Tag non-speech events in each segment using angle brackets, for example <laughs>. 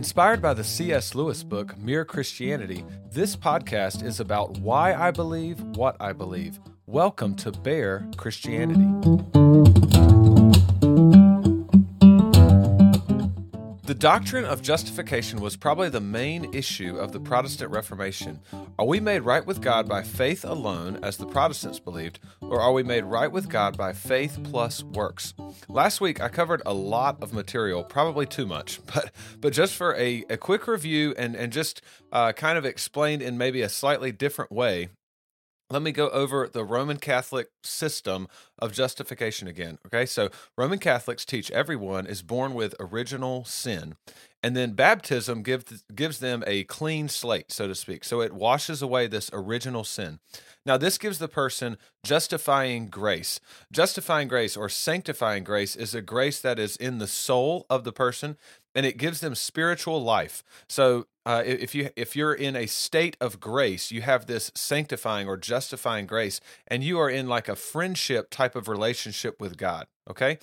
Inspired by the C.S. Lewis book, Mere Christianity, this podcast is about why I believe what I believe. Welcome to Bear Christianity. Doctrine of justification was probably the main issue of the Protestant Reformation. Are we made right with God by faith alone, as the Protestants believed, or are we made right with God by faith plus works? Last week I covered a lot of material, probably too much, <laughs> but but just for a, a quick review and, and just uh, kind of explained in maybe a slightly different way, let me go over the Roman Catholic system of justification again. Okay, so Roman Catholics teach everyone is born with original sin, and then baptism gives gives them a clean slate, so to speak. So it washes away this original sin. Now, this gives the person justifying grace. Justifying grace or sanctifying grace is a grace that is in the soul of the person and it gives them spiritual life. So uh, if you if you're in a state of grace, you have this sanctifying or justifying grace, and you are in like a friendship type of relationship with God. Okay.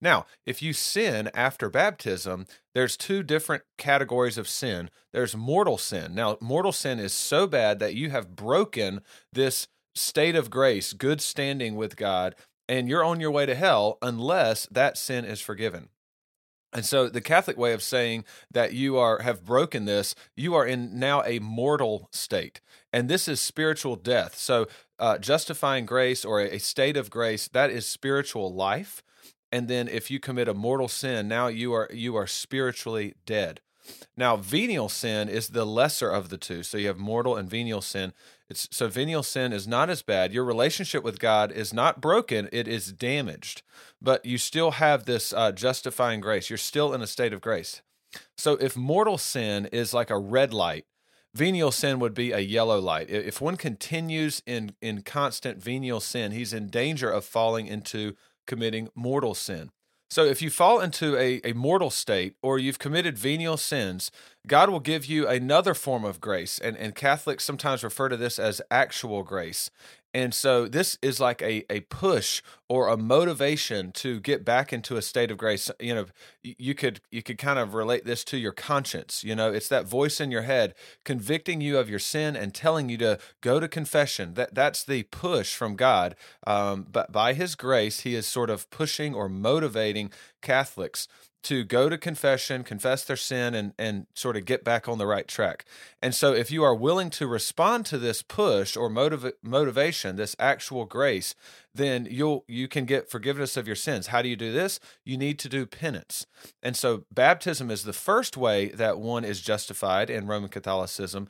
Now, if you sin after baptism, there's two different categories of sin. There's mortal sin. Now, mortal sin is so bad that you have broken this state of grace, good standing with God, and you're on your way to hell unless that sin is forgiven. And so the Catholic way of saying that you are have broken this, you are in now a mortal state. And this is spiritual death. So uh, justifying grace or a state of grace, that is spiritual life. And then if you commit a mortal sin, now you are you are spiritually dead. Now, venial sin is the lesser of the two. So you have mortal and venial sin. It's so venial sin is not as bad. Your relationship with God is not broken; it is damaged, but you still have this uh, justifying grace. You're still in a state of grace. So if mortal sin is like a red light, venial sin would be a yellow light. If one continues in in constant venial sin, he's in danger of falling into committing mortal sin. So if you fall into a, a mortal state or you've committed venial sins, God will give you another form of grace. And, and Catholics sometimes refer to this as actual grace. And so this is like a, a push or a motivation to get back into a state of grace. You know, you could you could kind of relate this to your conscience. You know, it's that voice in your head convicting you of your sin and telling you to go to confession. That that's the push from God. Um, but by His grace, He is sort of pushing or motivating Catholics to go to confession, confess their sin, and and sort of get back on the right track. And so, if you are willing to respond to this push or motiv- motivation, this actual grace, then you'll you can get forgiveness of your sins. How do you do this? You need to do penance. And so, baptism is the first way that one is justified in Roman Catholicism.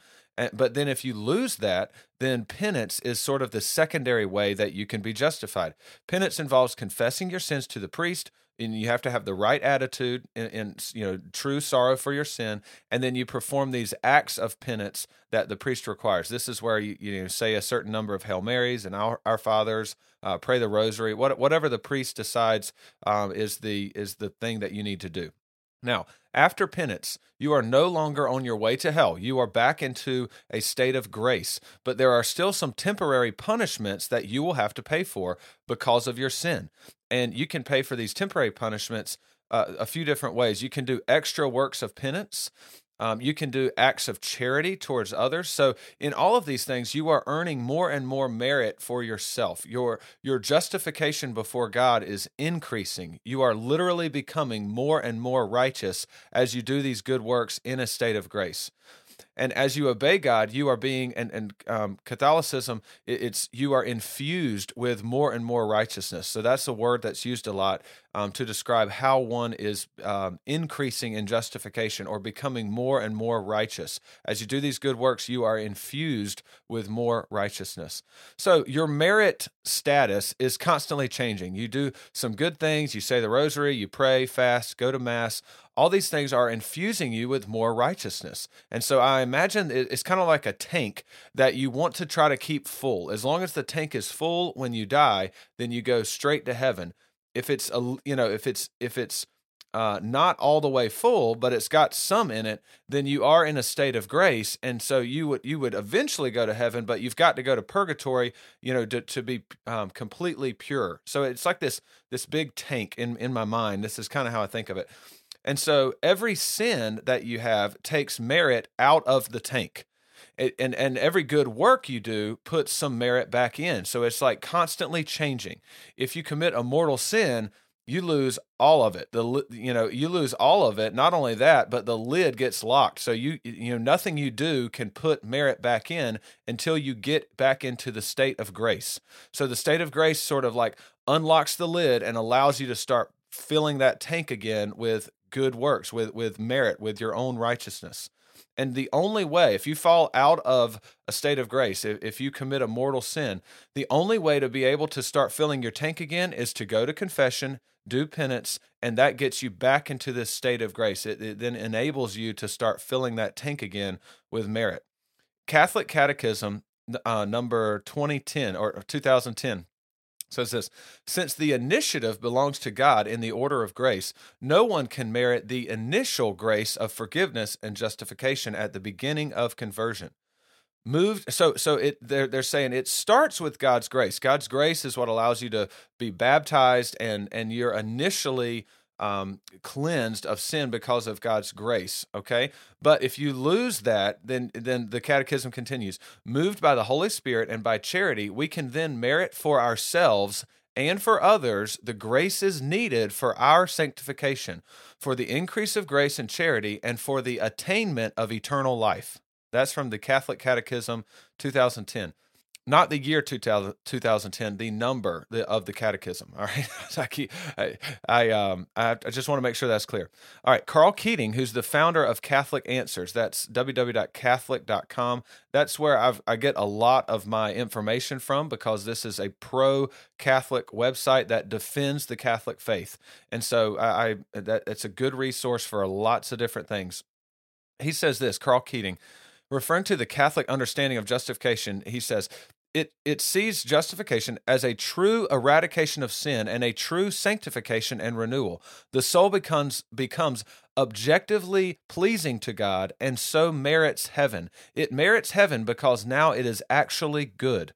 But then, if you lose that, then penance is sort of the secondary way that you can be justified. Penance involves confessing your sins to the priest and you have to have the right attitude and, and, you know true sorrow for your sin and then you perform these acts of penance that the priest requires. This is where you, you know, say a certain number of hail marys and our, our fathers uh, pray the rosary. What, whatever the priest decides um, is the is the thing that you need to do now, after penance, you are no longer on your way to hell. You are back into a state of grace, but there are still some temporary punishments that you will have to pay for because of your sin. And you can pay for these temporary punishments uh, a few different ways. You can do extra works of penance. Um, you can do acts of charity towards others. So, in all of these things, you are earning more and more merit for yourself. Your your justification before God is increasing. You are literally becoming more and more righteous as you do these good works in a state of grace and as you obey God, you are being and and um, Catholicism it's you are infused with more and more righteousness. So that's a word that's used a lot um, to describe how one is um, increasing in justification or becoming more and more righteous. As you do these good works, you are infused with more righteousness. So your merit status is constantly changing. You do some good things. You say the Rosary. You pray, fast, go to mass all these things are infusing you with more righteousness. And so I imagine it's kind of like a tank that you want to try to keep full. As long as the tank is full when you die, then you go straight to heaven. If it's a you know, if it's if it's uh, not all the way full, but it's got some in it, then you are in a state of grace, and so you would you would eventually go to heaven, but you've got to go to purgatory, you know, to to be um, completely pure. So it's like this this big tank in in my mind. This is kind of how I think of it. And so every sin that you have takes merit out of the tank. and and every good work you do puts some merit back in. So it's like constantly changing. If you commit a mortal sin, you lose all of it. The you know you lose all of it. Not only that, but the lid gets locked. So you you know nothing you do can put merit back in until you get back into the state of grace. So the state of grace sort of like unlocks the lid and allows you to start filling that tank again with good works, with with merit, with your own righteousness. And the only way, if you fall out of a state of grace, if, if you commit a mortal sin, the only way to be able to start filling your tank again is to go to confession, do penance, and that gets you back into this state of grace. It, it then enables you to start filling that tank again with merit. Catholic Catechism uh, number 2010 or 2010 says this Since the initiative belongs to God in the order of grace, no one can merit the initial grace of forgiveness and justification at the beginning of conversion moved so so it they're they're saying it starts with God's grace. God's grace is what allows you to be baptized and and you're initially um, cleansed of sin because of God's grace. Okay, but if you lose that, then then the Catechism continues. Moved by the Holy Spirit and by charity, we can then merit for ourselves and for others the graces needed for our sanctification, for the increase of grace and charity, and for the attainment of eternal life. That's from the Catholic Catechism 2010. Not the year 2000, 2010, the number of the catechism. All right. <laughs> I, keep, I, I, um, I, just want to make sure that's clear. All right. Karl Keating, who's the founder of Catholic Answers, that's www.catholic.com. That's where I've, I get a lot of my information from because this is a pro Catholic website that defends the Catholic faith. And so I, I that, it's a good resource for lots of different things. He says this, Karl Keating referring to the Catholic understanding of justification, he says, it, it sees justification as a true eradication of sin and a true sanctification and renewal. The soul becomes becomes objectively pleasing to God and so merits heaven. It merits heaven because now it is actually good.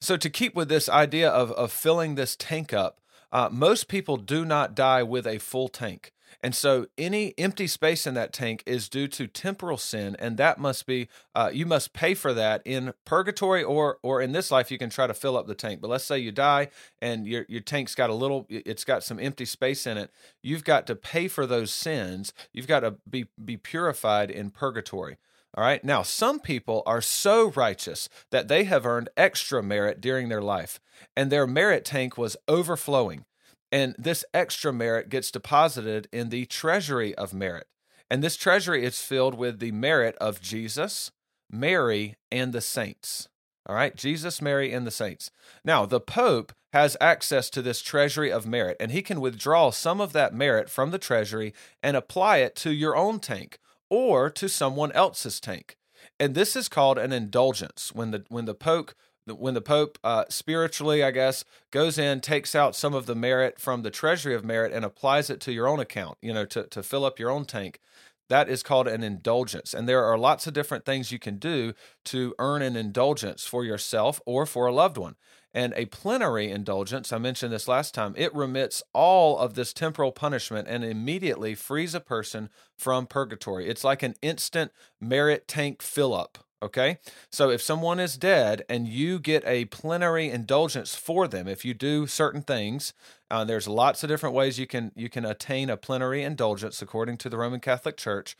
So to keep with this idea of, of filling this tank up, uh, most people do not die with a full tank. And so any empty space in that tank is due to temporal sin, and that must be uh, you must pay for that in purgatory or or in this life you can try to fill up the tank. But let's say you die and your your tank's got a little it's got some empty space in it. You've got to pay for those sins. You've got to be be purified in purgatory. All right. Now, some people are so righteous that they have earned extra merit during their life, and their merit tank was overflowing. And this extra merit gets deposited in the treasury of merit. And this treasury is filled with the merit of Jesus, Mary, and the saints. All right, Jesus, Mary, and the saints. Now, the Pope has access to this treasury of merit, and he can withdraw some of that merit from the treasury and apply it to your own tank or to someone else's tank. And this is called an indulgence. When the when the Pope when the Pope uh, spiritually, I guess, goes in, takes out some of the merit from the treasury of merit and applies it to your own account, you know, to, to fill up your own tank. That is called an indulgence. And there are lots of different things you can do to earn an indulgence for yourself or for a loved one. And a plenary indulgence, I mentioned this last time, it remits all of this temporal punishment and immediately frees a person from purgatory. It's like an instant merit tank fill up Okay. So if someone is dead and you get a plenary indulgence for them, if you do certain things, uh, there's lots of different ways you can you can attain a plenary indulgence according to the Roman Catholic Church.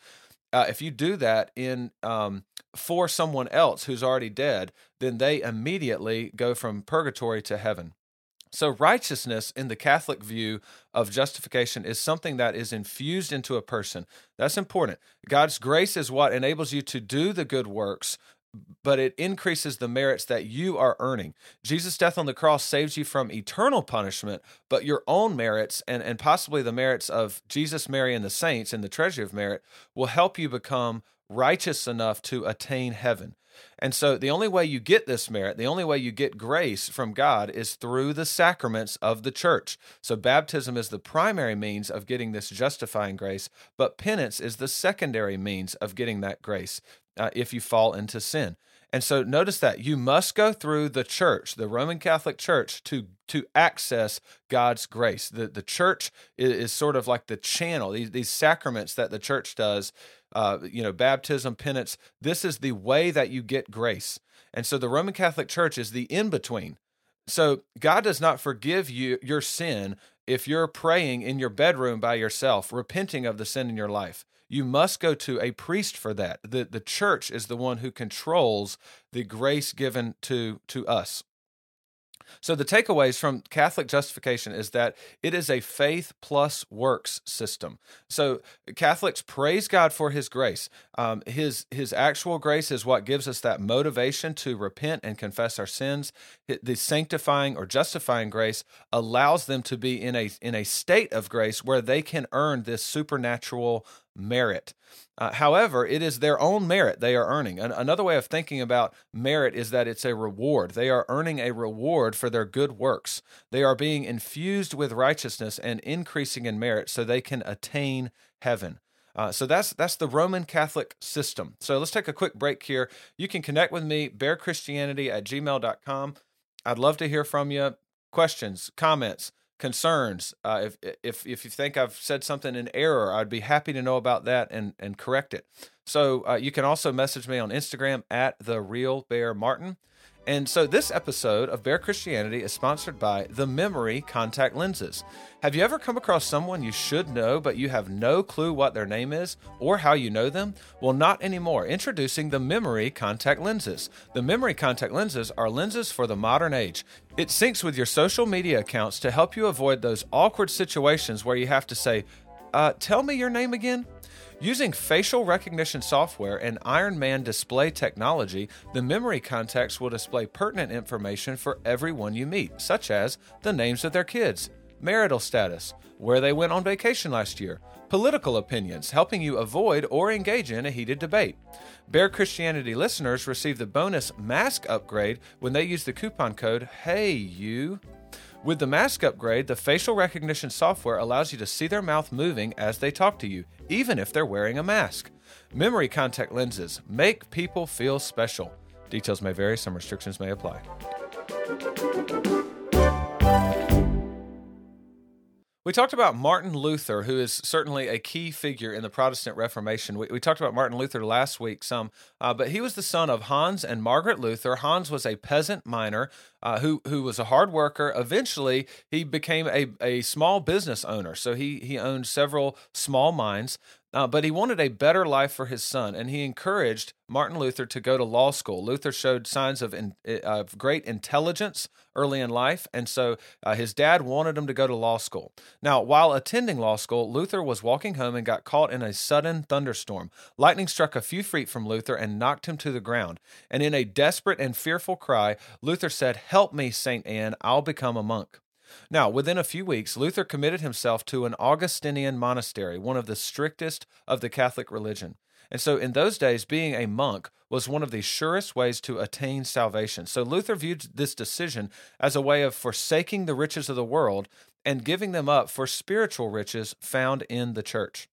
Uh, if you do that in um, for someone else who's already dead, then they immediately go from purgatory to heaven. So, righteousness in the Catholic view of justification is something that is infused into a person. That's important. God's grace is what enables you to do the good works, but it increases the merits that you are earning. Jesus' death on the cross saves you from eternal punishment, but your own merits and, and possibly the merits of Jesus, Mary, and the saints in the treasury of merit will help you become righteous enough to attain heaven. And so the only way you get this merit, the only way you get grace from God is through the sacraments of the church. So baptism is the primary means of getting this justifying grace, but penance is the secondary means of getting that grace uh, if you fall into sin. And so notice that you must go through the church, the Roman Catholic Church, to to access God's grace. The the church is, is sort of like the channel. These these sacraments that the church does, uh, you know, baptism, penance. This is the way that you get grace. And so the Roman Catholic Church is the in between. So God does not forgive you your sin if you're praying in your bedroom by yourself, repenting of the sin in your life you must go to a priest for that. The, the church is the one who controls the grace given to, to us. So the takeaways from Catholic justification is that it is a faith plus works system. So Catholics praise God for His grace. Um, his His actual grace is what gives us that motivation to repent and confess our sins. The sanctifying or justifying grace allows them to be in a in a state of grace where they can earn this supernatural merit. Uh, however, it is their own merit they are earning. An- another way of thinking about merit is that it's a reward. They are earning a reward for their good works. They are being infused with righteousness and increasing in merit so they can attain heaven. Uh, so that's that's the Roman Catholic system. So let's take a quick break here. You can connect with me, bearchristianity at gmail.com. I'd love to hear from you. Questions, comments, concerns. Uh, if if if you think I've said something in error, I'd be happy to know about that and and correct it. So uh, you can also message me on Instagram at the real Bear Martin. And so this episode of Bear Christianity is sponsored by the Memory Contact Lenses. Have you ever come across someone you should know, but you have no clue what their name is or how you know them? Well, not anymore. Introducing the Memory Contact Lenses. The Memory Contact Lenses are lenses for the modern age. It syncs with your social media accounts to help you avoid those awkward situations where you have to say, uh, Tell me your name again? Using facial recognition software and Iron Man display technology, the memory contacts will display pertinent information for everyone you meet, such as the names of their kids, marital status, where they went on vacation last year, political opinions, helping you avoid or engage in a heated debate. Bear Christianity listeners receive the bonus mask upgrade when they use the coupon code HEYYOU. With the mask upgrade, the facial recognition software allows you to see their mouth moving as they talk to you, even if they're wearing a mask. Memory contact lenses make people feel special. Details may vary, some restrictions may apply. We talked about Martin Luther, who is certainly a key figure in the Protestant Reformation. We, we talked about Martin Luther last week some, uh, but he was the son of Hans and Margaret Luther. Hans was a peasant miner uh, who who was a hard worker. Eventually, he became a, a small business owner. So he he owned several small mines. Uh, but he wanted a better life for his son, and he encouraged Martin Luther to go to law school. Luther showed signs of, in, of great intelligence early in life, and so uh, his dad wanted him to go to law school. Now, while attending law school, Luther was walking home and got caught in a sudden thunderstorm. Lightning struck a few feet from Luther and knocked him to the ground. And in a desperate and fearful cry, Luther said, Help me, St. Anne, I'll become a monk. Now, within a few weeks, Luther committed himself to an Augustinian monastery, one of the strictest of the Catholic religion. And so, in those days, being a monk was one of the surest ways to attain salvation. So, Luther viewed this decision as a way of forsaking the riches of the world and giving them up for spiritual riches found in the church.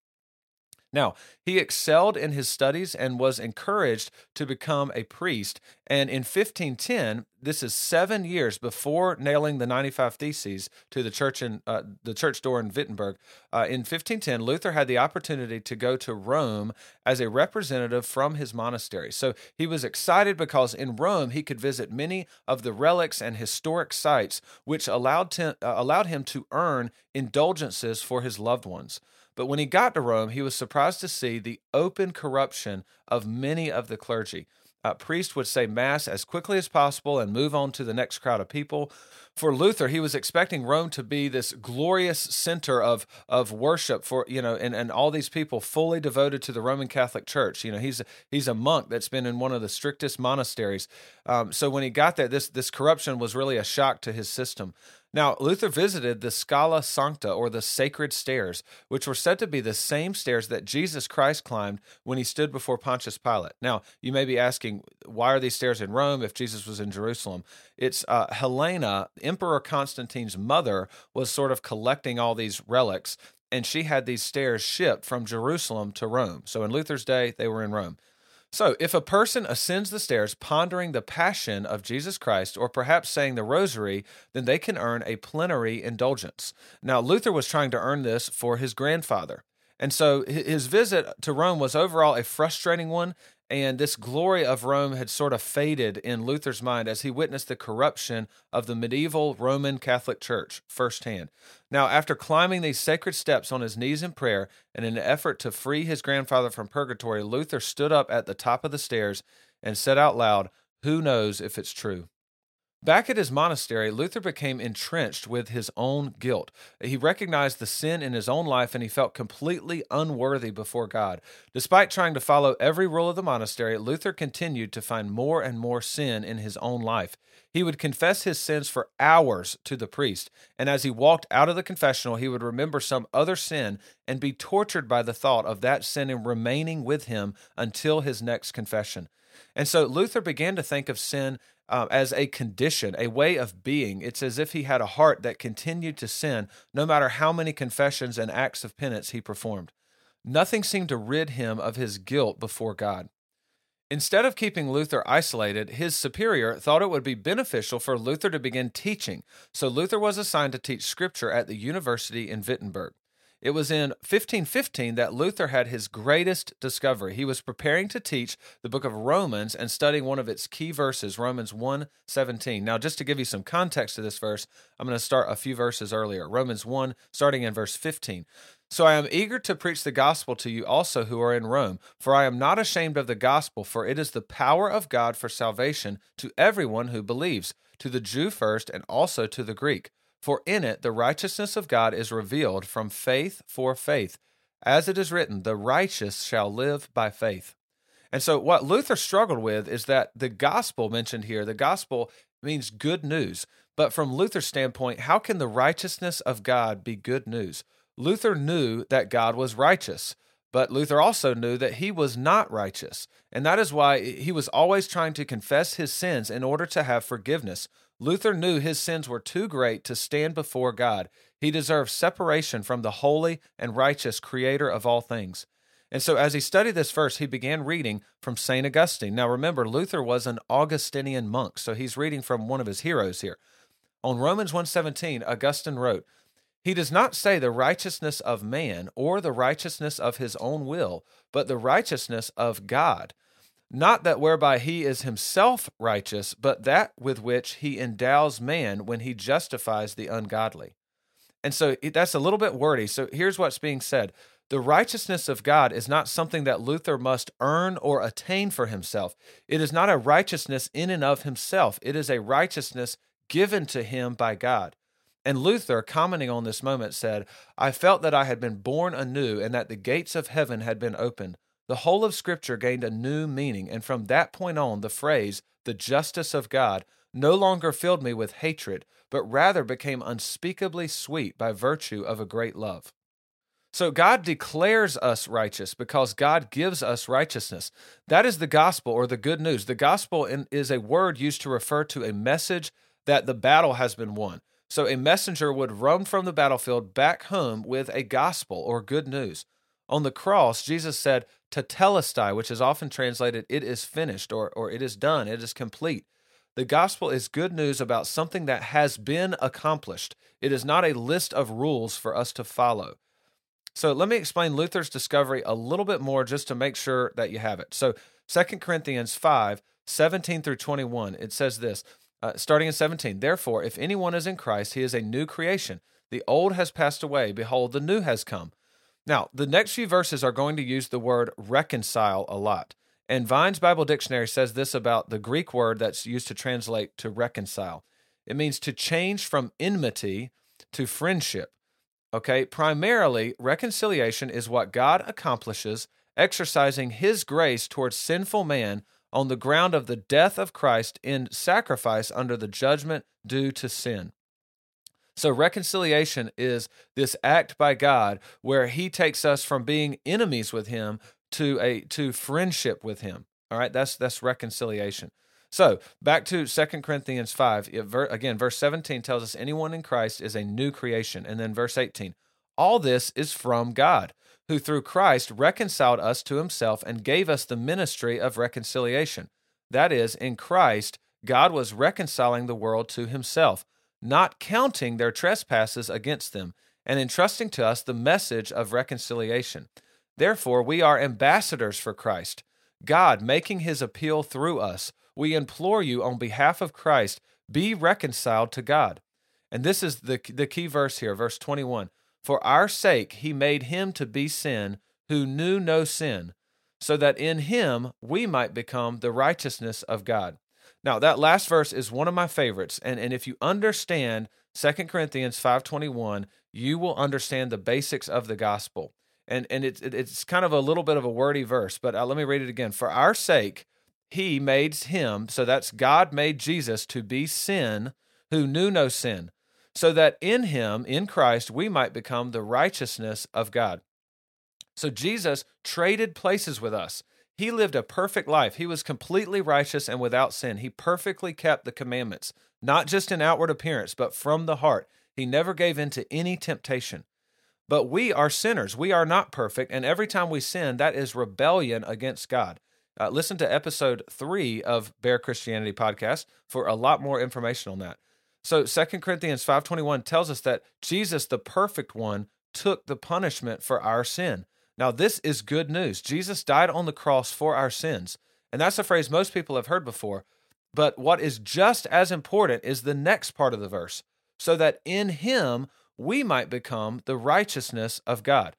Now, he excelled in his studies and was encouraged to become a priest. And in 1510, this is seven years before nailing the 95 Theses to the church in uh, the church door in Wittenberg. Uh, in 1510, Luther had the opportunity to go to Rome as a representative from his monastery. So he was excited because in Rome he could visit many of the relics and historic sites, which allowed, to, uh, allowed him to earn indulgences for his loved ones. But when he got to Rome, he was surprised to see the open corruption of many of the clergy. A priest would say Mass as quickly as possible and move on to the next crowd of people. For Luther, he was expecting Rome to be this glorious center of, of worship for, you know, and, and all these people fully devoted to the Roman Catholic Church. You know, he's, he's a monk that's been in one of the strictest monasteries. Um, so when he got there, this, this corruption was really a shock to his system. Now, Luther visited the Scala Sancta, or the sacred stairs, which were said to be the same stairs that Jesus Christ climbed when he stood before Pontius Pilate. Now, you may be asking, why are these stairs in Rome if Jesus was in Jerusalem? It's uh, Helena, Emperor Constantine's mother, was sort of collecting all these relics, and she had these stairs shipped from Jerusalem to Rome. So in Luther's day, they were in Rome. So, if a person ascends the stairs pondering the passion of Jesus Christ, or perhaps saying the rosary, then they can earn a plenary indulgence. Now, Luther was trying to earn this for his grandfather. And so his visit to Rome was overall a frustrating one, and this glory of Rome had sort of faded in Luther's mind as he witnessed the corruption of the medieval Roman Catholic Church firsthand. Now, after climbing these sacred steps on his knees in prayer and in an effort to free his grandfather from purgatory, Luther stood up at the top of the stairs and said out loud, Who knows if it's true? Back at his monastery, Luther became entrenched with his own guilt. He recognized the sin in his own life and he felt completely unworthy before God. Despite trying to follow every rule of the monastery, Luther continued to find more and more sin in his own life. He would confess his sins for hours to the priest, and as he walked out of the confessional, he would remember some other sin and be tortured by the thought of that sin remaining with him until his next confession. And so Luther began to think of sin uh, as a condition, a way of being. It's as if he had a heart that continued to sin no matter how many confessions and acts of penance he performed. Nothing seemed to rid him of his guilt before God. Instead of keeping Luther isolated, his superior thought it would be beneficial for Luther to begin teaching, so Luther was assigned to teach scripture at the university in Wittenberg. It was in 1515 that Luther had his greatest discovery. He was preparing to teach the book of Romans and studying one of its key verses, Romans 1:17. Now, just to give you some context to this verse, I'm going to start a few verses earlier. Romans 1 starting in verse 15. So I am eager to preach the gospel to you also who are in Rome, for I am not ashamed of the gospel, for it is the power of God for salvation to everyone who believes, to the Jew first and also to the Greek. For in it the righteousness of God is revealed from faith for faith. As it is written, the righteous shall live by faith. And so, what Luther struggled with is that the gospel mentioned here, the gospel means good news. But from Luther's standpoint, how can the righteousness of God be good news? Luther knew that God was righteous, but Luther also knew that he was not righteous. And that is why he was always trying to confess his sins in order to have forgiveness. Luther knew his sins were too great to stand before God. He deserved separation from the holy and righteous creator of all things. And so as he studied this verse, he began reading from St. Augustine. Now remember, Luther was an Augustinian monk, so he's reading from one of his heroes here. On Romans 1:17, Augustine wrote, he does not say the righteousness of man or the righteousness of his own will, but the righteousness of God not that whereby he is himself righteous, but that with which he endows man when he justifies the ungodly. And so that's a little bit wordy. So here's what's being said The righteousness of God is not something that Luther must earn or attain for himself. It is not a righteousness in and of himself, it is a righteousness given to him by God. And Luther, commenting on this moment, said, I felt that I had been born anew and that the gates of heaven had been opened. The whole of Scripture gained a new meaning, and from that point on, the phrase, the justice of God, no longer filled me with hatred, but rather became unspeakably sweet by virtue of a great love. So God declares us righteous because God gives us righteousness. That is the gospel or the good news. The gospel is a word used to refer to a message that the battle has been won. So a messenger would roam from the battlefield back home with a gospel or good news. On the cross, Jesus said, tetelestai, which is often translated, it is finished or, or it is done, it is complete. The gospel is good news about something that has been accomplished. It is not a list of rules for us to follow. So let me explain Luther's discovery a little bit more just to make sure that you have it. So 2 Corinthians 5 17 through 21, it says this, uh, starting in 17, Therefore, if anyone is in Christ, he is a new creation. The old has passed away. Behold, the new has come. Now, the next few verses are going to use the word reconcile a lot. And Vine's Bible Dictionary says this about the Greek word that's used to translate to reconcile it means to change from enmity to friendship. Okay, primarily, reconciliation is what God accomplishes, exercising his grace towards sinful man on the ground of the death of Christ in sacrifice under the judgment due to sin. So reconciliation is this act by God where he takes us from being enemies with him to a to friendship with him. All right, that's that's reconciliation. So, back to Second Corinthians 5, again, verse 17 tells us anyone in Christ is a new creation. And then verse 18, all this is from God, who through Christ reconciled us to himself and gave us the ministry of reconciliation. That is, in Christ, God was reconciling the world to himself, not counting their trespasses against them, and entrusting to us the message of reconciliation. Therefore, we are ambassadors for Christ, God making his appeal through us. We implore you on behalf of Christ, be reconciled to God. And this is the, the key verse here, verse 21. For our sake he made him to be sin who knew no sin, so that in him we might become the righteousness of God. Now, that last verse is one of my favorites. And, and if you understand 2 Corinthians 5.21, you will understand the basics of the gospel. And, and it's, it's kind of a little bit of a wordy verse, but uh, let me read it again. For our sake, he made him, so that's God made Jesus to be sin who knew no sin, so that in him, in Christ, we might become the righteousness of God. So Jesus traded places with us. He lived a perfect life. He was completely righteous and without sin. He perfectly kept the commandments, not just in outward appearance, but from the heart. He never gave in to any temptation. But we are sinners. We are not perfect. And every time we sin, that is rebellion against God. Uh, listen to episode three of Bear Christianity podcast for a lot more information on that. So Second Corinthians 5:21 tells us that Jesus the perfect one took the punishment for our sin. Now this is good news. Jesus died on the cross for our sins. And that's a phrase most people have heard before. But what is just as important is the next part of the verse, so that in him we might become the righteousness of God.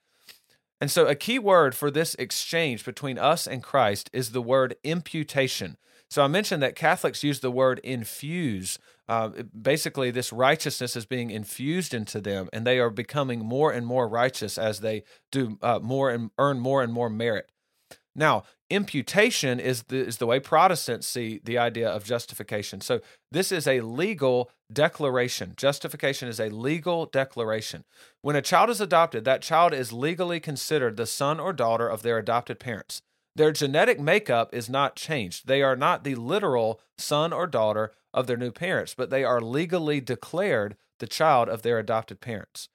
And so, a key word for this exchange between us and Christ is the word imputation. So, I mentioned that Catholics use the word infuse. Uh, basically, this righteousness is being infused into them, and they are becoming more and more righteous as they do uh, more and earn more and more merit. Now, imputation is the, is the way Protestants see the idea of justification. So, this is a legal declaration. Justification is a legal declaration. When a child is adopted, that child is legally considered the son or daughter of their adopted parents. Their genetic makeup is not changed. They are not the literal son or daughter of their new parents, but they are legally declared the child of their adopted parents.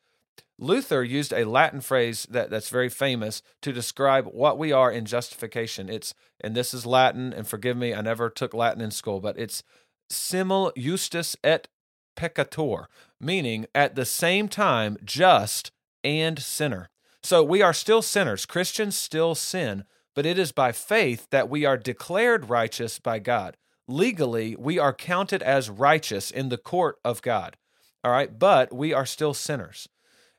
Luther used a Latin phrase that, that's very famous to describe what we are in justification. It's, and this is Latin, and forgive me, I never took Latin in school, but it's simul justus et peccator, meaning at the same time just and sinner. So we are still sinners. Christians still sin, but it is by faith that we are declared righteous by God. Legally, we are counted as righteous in the court of God. All right, but we are still sinners.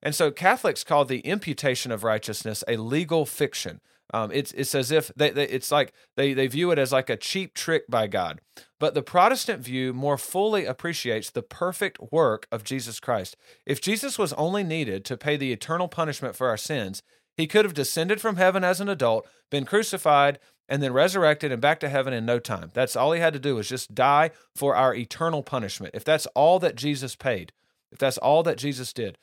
And so Catholics call the imputation of righteousness a legal fiction. Um, it's it's as if they, they, it's like they they view it as like a cheap trick by God. But the Protestant view more fully appreciates the perfect work of Jesus Christ. If Jesus was only needed to pay the eternal punishment for our sins, he could have descended from heaven as an adult, been crucified, and then resurrected and back to heaven in no time. That's all he had to do was just die for our eternal punishment. If that's all that Jesus paid, if that's all that Jesus did.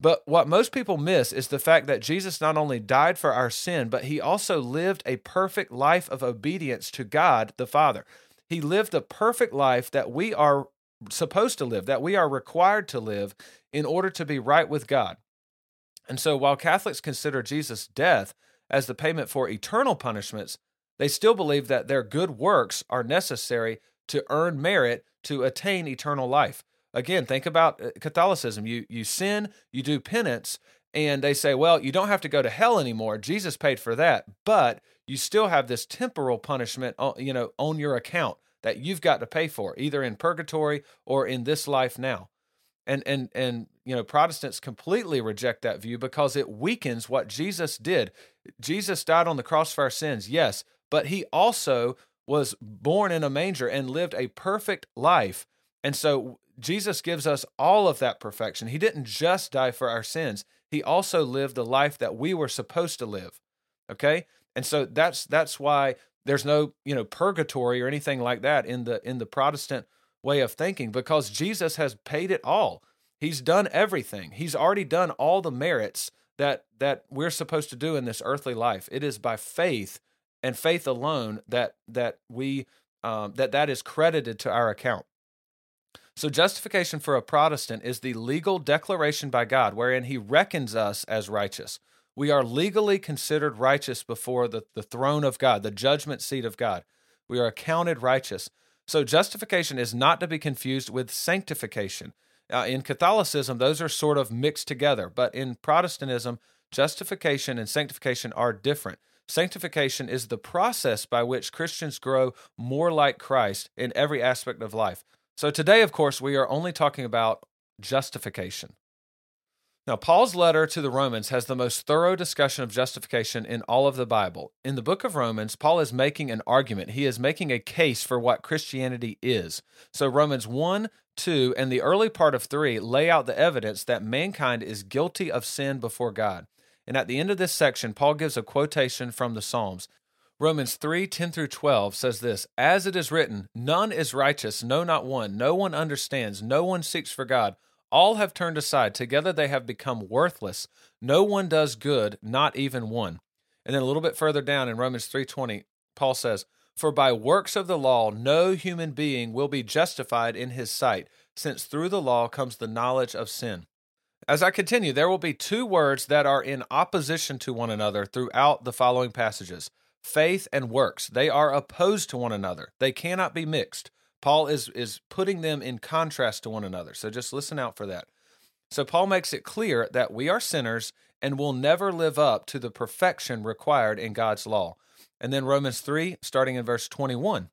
But what most people miss is the fact that Jesus not only died for our sin, but he also lived a perfect life of obedience to God the Father. He lived the perfect life that we are supposed to live, that we are required to live in order to be right with God. And so while Catholics consider Jesus' death as the payment for eternal punishments, they still believe that their good works are necessary to earn merit to attain eternal life. Again, think about uh, Catholicism. You you sin, you do penance, and they say, well, you don't have to go to hell anymore. Jesus paid for that, but you still have this temporal punishment, you know, on your account that you've got to pay for, either in purgatory or in this life now. And and and you know, Protestants completely reject that view because it weakens what Jesus did. Jesus died on the cross for our sins, yes, but he also was born in a manger and lived a perfect life. And so Jesus gives us all of that perfection. He didn't just die for our sins. He also lived the life that we were supposed to live. Okay? And so that's that's why there's no, you know, purgatory or anything like that in the in the Protestant way of thinking because Jesus has paid it all. He's done everything. He's already done all the merits that that we're supposed to do in this earthly life. It is by faith and faith alone that that we um, that that is credited to our account. So, justification for a Protestant is the legal declaration by God wherein he reckons us as righteous. We are legally considered righteous before the, the throne of God, the judgment seat of God. We are accounted righteous. So justification is not to be confused with sanctification. Uh, in Catholicism, those are sort of mixed together, but in Protestantism, justification and sanctification are different. Sanctification is the process by which Christians grow more like Christ in every aspect of life. So today, of course, we are only talking about justification. Now, Paul's letter to the Romans has the most thorough discussion of justification in all of the Bible. In the book of Romans, Paul is making an argument. He is making a case for what Christianity is. So, Romans 1, 2, and the early part of 3 lay out the evidence that mankind is guilty of sin before God. And at the end of this section, Paul gives a quotation from the Psalms. Romans 3 10 through 12 says this As it is written, none is righteous, no, not one. No one understands, no one seeks for God. All have turned aside. Together they have become worthless. No one does good, not even one. And then a little bit further down in Romans 3:20, Paul says, "For by works of the law no human being will be justified in his sight, since through the law comes the knowledge of sin." As I continue, there will be two words that are in opposition to one another throughout the following passages. Faith and works. They are opposed to one another. They cannot be mixed. Paul is is putting them in contrast to one another. So just listen out for that. So Paul makes it clear that we are sinners and will never live up to the perfection required in God's law. And then Romans 3 starting in verse 21.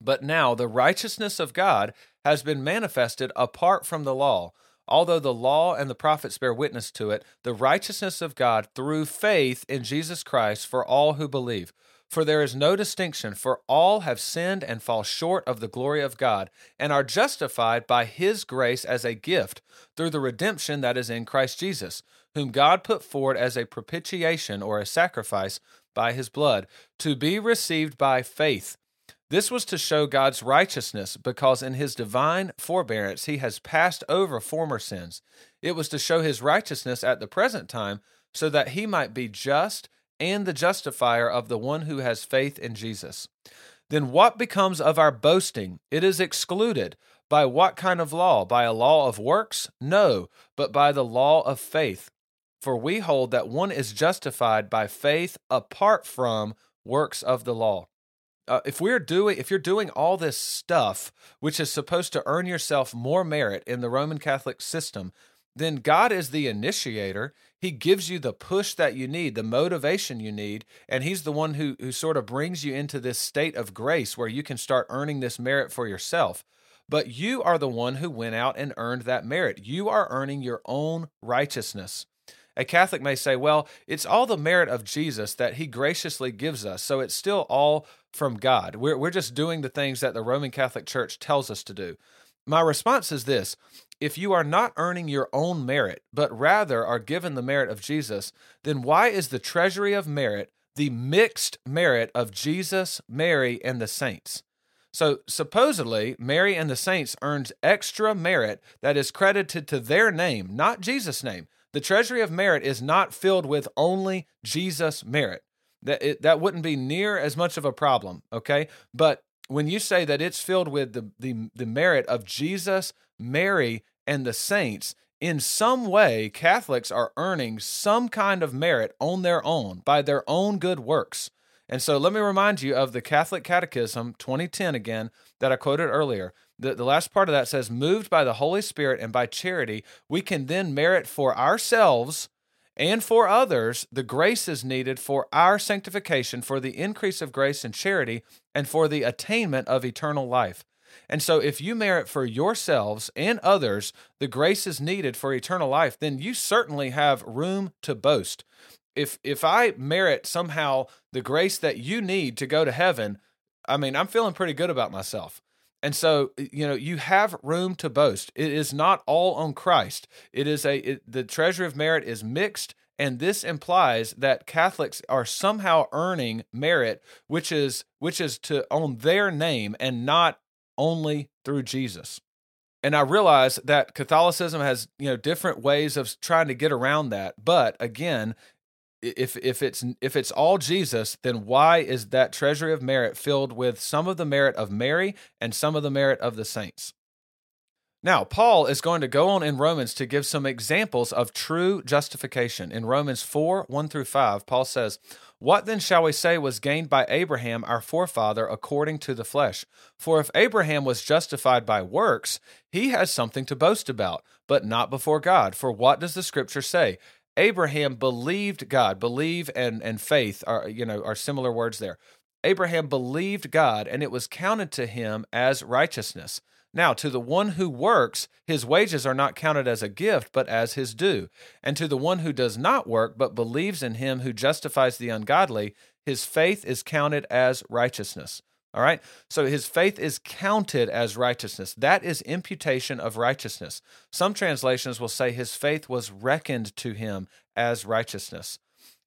But now the righteousness of God has been manifested apart from the law. Although the law and the prophets bear witness to it, the righteousness of God through faith in Jesus Christ for all who believe. For there is no distinction, for all have sinned and fall short of the glory of God, and are justified by his grace as a gift through the redemption that is in Christ Jesus, whom God put forward as a propitiation or a sacrifice by his blood, to be received by faith. This was to show God's righteousness, because in his divine forbearance he has passed over former sins. It was to show his righteousness at the present time, so that he might be just and the justifier of the one who has faith in Jesus. Then what becomes of our boasting? It is excluded. By what kind of law? By a law of works? No, but by the law of faith. For we hold that one is justified by faith apart from works of the law. Uh, if we're doing if you're doing all this stuff which is supposed to earn yourself more merit in the Roman Catholic system, then God is the initiator. He gives you the push that you need, the motivation you need, and He's the one who, who sort of brings you into this state of grace where you can start earning this merit for yourself. But you are the one who went out and earned that merit. You are earning your own righteousness. A Catholic may say, well, it's all the merit of Jesus that he graciously gives us. So it's still all from God. We're, we're just doing the things that the Roman Catholic Church tells us to do. My response is this if you are not earning your own merit, but rather are given the merit of Jesus, then why is the treasury of merit the mixed merit of Jesus, Mary, and the saints? So supposedly, Mary and the saints earned extra merit that is credited to their name, not Jesus' name. The treasury of merit is not filled with only Jesus' merit. That it, that wouldn't be near as much of a problem, okay? But when you say that it's filled with the, the, the merit of Jesus, Mary, and the saints, in some way, Catholics are earning some kind of merit on their own by their own good works. And so let me remind you of the Catholic Catechism 2010 again that I quoted earlier. The, the last part of that says, Moved by the Holy Spirit and by charity, we can then merit for ourselves and for others the grace is needed for our sanctification, for the increase of grace and charity, and for the attainment of eternal life. And so, if you merit for yourselves and others the grace is needed for eternal life, then you certainly have room to boast. If if I merit somehow the grace that you need to go to heaven, I mean, I'm feeling pretty good about myself. And so, you know, you have room to boast. It is not all on Christ. It is a it, the treasure of merit is mixed and this implies that Catholics are somehow earning merit which is which is to own their name and not only through Jesus. And I realize that Catholicism has, you know, different ways of trying to get around that. But again, if if it's if it's all Jesus, then why is that treasury of merit filled with some of the merit of Mary and some of the merit of the saints? Now, Paul is going to go on in Romans to give some examples of true justification. In Romans 4 1 through 5, Paul says, What then shall we say was gained by Abraham, our forefather, according to the flesh? For if Abraham was justified by works, he has something to boast about, but not before God. For what does the scripture say? Abraham believed God. Believe and, and faith are, you know, are similar words there. Abraham believed God, and it was counted to him as righteousness. Now, to the one who works, his wages are not counted as a gift, but as his due. And to the one who does not work, but believes in him who justifies the ungodly, his faith is counted as righteousness. All right? So his faith is counted as righteousness. That is imputation of righteousness. Some translations will say his faith was reckoned to him as righteousness.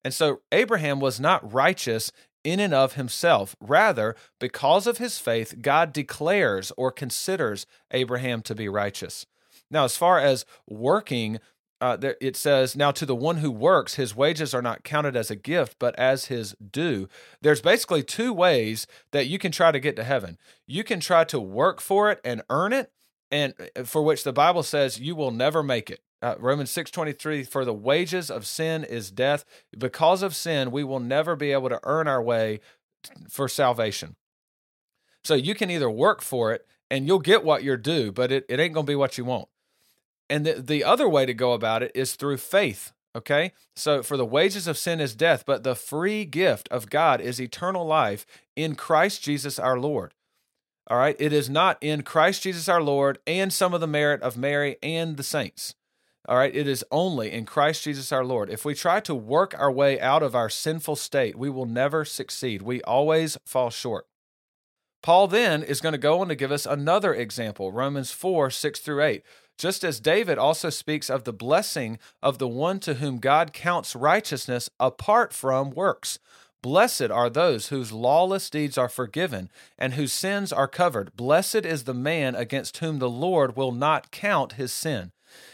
And so Abraham was not righteous in and of himself. Rather, because of his faith, God declares or considers Abraham to be righteous. Now, as far as working, uh, there, it says, Now to the one who works, his wages are not counted as a gift, but as his due. There's basically two ways that you can try to get to heaven. You can try to work for it and earn it, and uh, for which the Bible says you will never make it. Uh, Romans 6:23 for the wages of sin is death. Because of sin, we will never be able to earn our way for salvation. So you can either work for it and you'll get what you're due, but it, it ain't going to be what you want. And the, the other way to go about it is through faith. Okay. So for the wages of sin is death, but the free gift of God is eternal life in Christ Jesus our Lord. All right. It is not in Christ Jesus our Lord and some of the merit of Mary and the saints. All right, it is only in Christ Jesus our Lord. If we try to work our way out of our sinful state, we will never succeed. We always fall short. Paul then is going to go on to give us another example, Romans 4 6 through 8. Just as David also speaks of the blessing of the one to whom God counts righteousness apart from works. Blessed are those whose lawless deeds are forgiven and whose sins are covered. Blessed is the man against whom the Lord will not count his sin.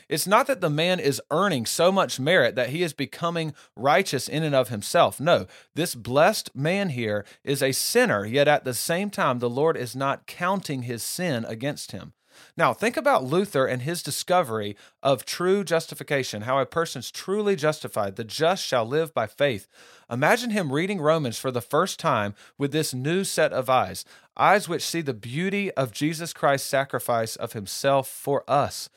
It's not that the man is earning so much merit that he is becoming righteous in and of himself. No, this blessed man here is a sinner, yet at the same time, the Lord is not counting his sin against him. Now, think about Luther and his discovery of true justification, how a person's truly justified. The just shall live by faith. Imagine him reading Romans for the first time with this new set of eyes, eyes which see the beauty of Jesus Christ's sacrifice of himself for us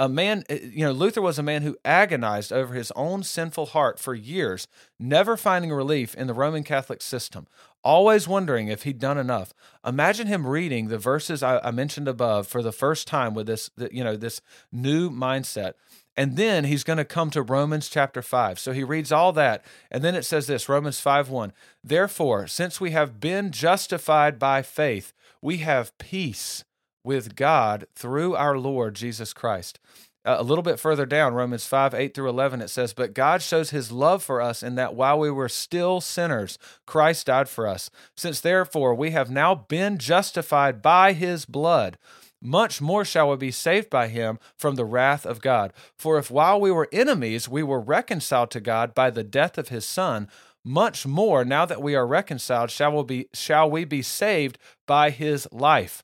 a man, eh, you know, Luther was a man who agonized over his own sinful heart for years, never finding relief in the Roman Catholic system, always wondering if he'd done enough. Imagine him reading the verses I, I mentioned above for the first time with this, you know, this new mindset. And then he's going to come to Romans chapter 5. So he reads all that. And then it says this Romans 5 1. Therefore, since we have been justified by faith, we have peace with God through our Lord Jesus Christ. Uh, a little bit further down, Romans 5 8 through 11, it says, But God shows his love for us in that while we were still sinners, Christ died for us. Since therefore we have now been justified by his blood, much more shall we be saved by him from the wrath of God. For if while we were enemies, we were reconciled to God by the death of his Son, much more now that we are reconciled shall we be, shall we be saved by his life.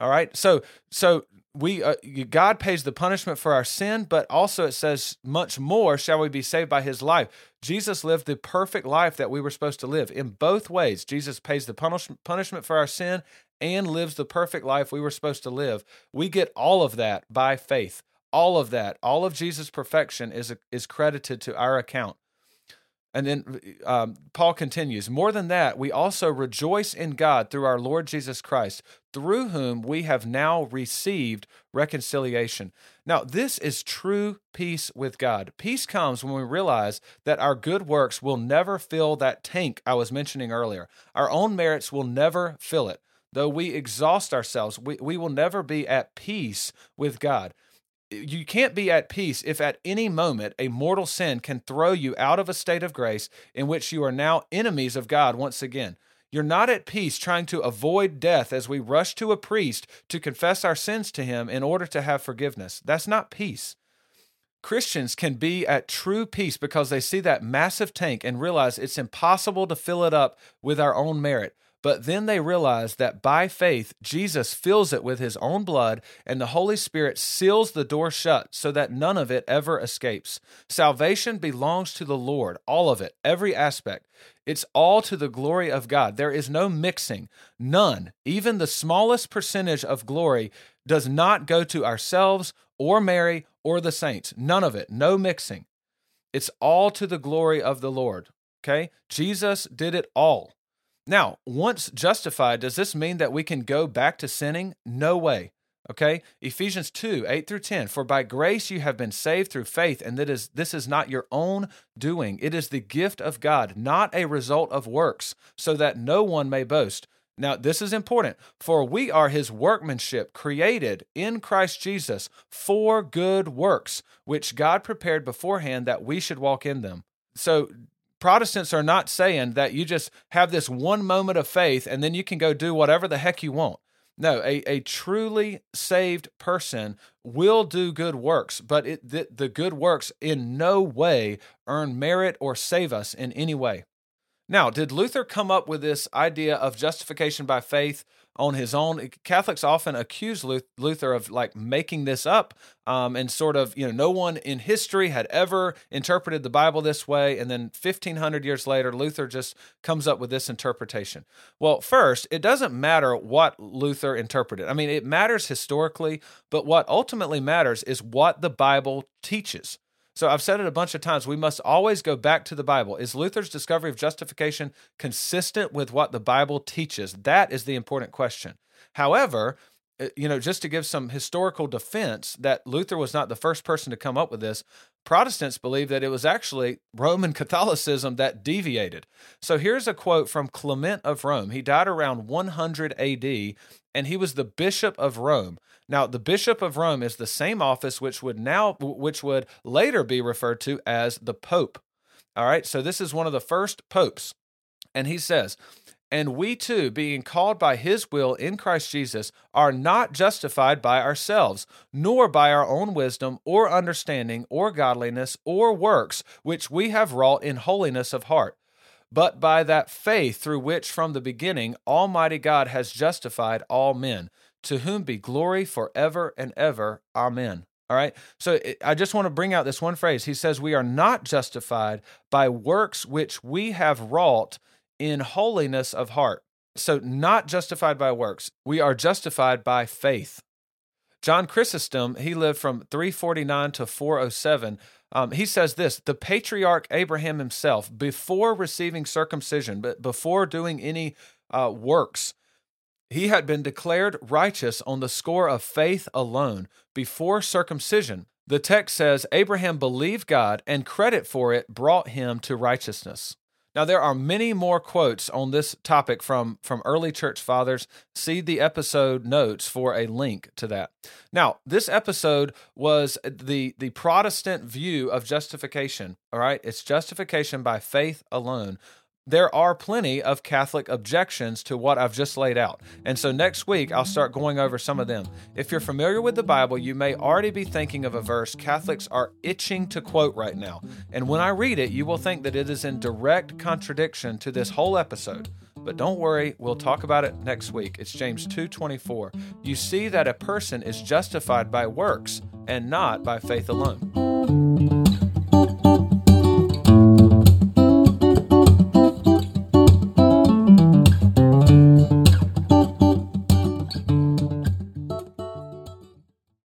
All right. So so we uh, God pays the punishment for our sin, but also it says much more shall we be saved by his life. Jesus lived the perfect life that we were supposed to live in both ways. Jesus pays the punish- punishment for our sin and lives the perfect life we were supposed to live. We get all of that by faith. All of that, all of Jesus' perfection is is credited to our account. And then um, Paul continues, More than that, we also rejoice in God through our Lord Jesus Christ, through whom we have now received reconciliation. Now, this is true peace with God. Peace comes when we realize that our good works will never fill that tank I was mentioning earlier. Our own merits will never fill it. Though we exhaust ourselves, we, we will never be at peace with God you can't be at peace if at any moment a mortal sin can throw you out of a state of grace in which you are now enemies of God once again. You're not at peace trying to avoid death as we rush to a priest to confess our sins to him in order to have forgiveness. That's not peace. Christians can be at true peace because they see that massive tank and realize it's impossible to fill it up with our own merit. But then they realize that by faith, Jesus fills it with his own blood, and the Holy Spirit seals the door shut so that none of it ever escapes. Salvation belongs to the Lord, all of it, every aspect. It's all to the glory of God. There is no mixing, none. Even the smallest percentage of glory does not go to ourselves or Mary or the saints. None of it, no mixing. It's all to the glory of the Lord. Okay? Jesus did it all. Now, once justified, does this mean that we can go back to sinning? No way. Okay? Ephesians 2, 8 through 10. For by grace you have been saved through faith, and that is this is not your own doing. It is the gift of God, not a result of works, so that no one may boast. Now, this is important. For we are his workmanship, created in Christ Jesus for good works, which God prepared beforehand that we should walk in them. So, Protestants are not saying that you just have this one moment of faith and then you can go do whatever the heck you want. No, a, a truly saved person will do good works, but it, the, the good works in no way earn merit or save us in any way. Now, did Luther come up with this idea of justification by faith on his own? Catholics often accuse Luther of like making this up um, and sort of, you know, no one in history had ever interpreted the Bible this way. And then 1500 years later, Luther just comes up with this interpretation. Well, first, it doesn't matter what Luther interpreted. I mean, it matters historically, but what ultimately matters is what the Bible teaches. So I've said it a bunch of times. We must always go back to the Bible. Is Luther's discovery of justification consistent with what the Bible teaches? That is the important question. However, uh, you know, just to give some historical defense that Luther was not the first person to come up with this, Protestants believe that it was actually Roman <laughs> Catholicism that deviated. So here's a quote from Clement of Rome. He died around 100 AD, and he was the bishop of Rome. Now, the bishop of Rome is the same office which would now which would later be referred to as the pope. All right? So this is one of the first popes. And he says, and we too, being called by his will in Christ Jesus, are not justified by ourselves, nor by our own wisdom, or understanding, or godliness, or works, which we have wrought in holiness of heart, but by that faith through which from the beginning Almighty God has justified all men, to whom be glory forever and ever. Amen. All right. So I just want to bring out this one phrase. He says, We are not justified by works which we have wrought in holiness of heart. So, not justified by works. We are justified by faith. John Chrysostom, he lived from 349 to 407. Um, he says this the patriarch Abraham himself, before receiving circumcision, but before doing any uh, works, he had been declared righteous on the score of faith alone before circumcision. The text says Abraham believed God, and credit for it brought him to righteousness. Now there are many more quotes on this topic from from early church fathers. See the episode notes for a link to that. Now, this episode was the the Protestant view of justification, all right? It's justification by faith alone there are plenty of Catholic objections to what I've just laid out. And so next week, I'll start going over some of them. If you're familiar with the Bible, you may already be thinking of a verse Catholics are itching to quote right now. And when I read it, you will think that it is in direct contradiction to this whole episode. But don't worry, we'll talk about it next week. It's James 2:24. You see that a person is justified by works and not by faith alone.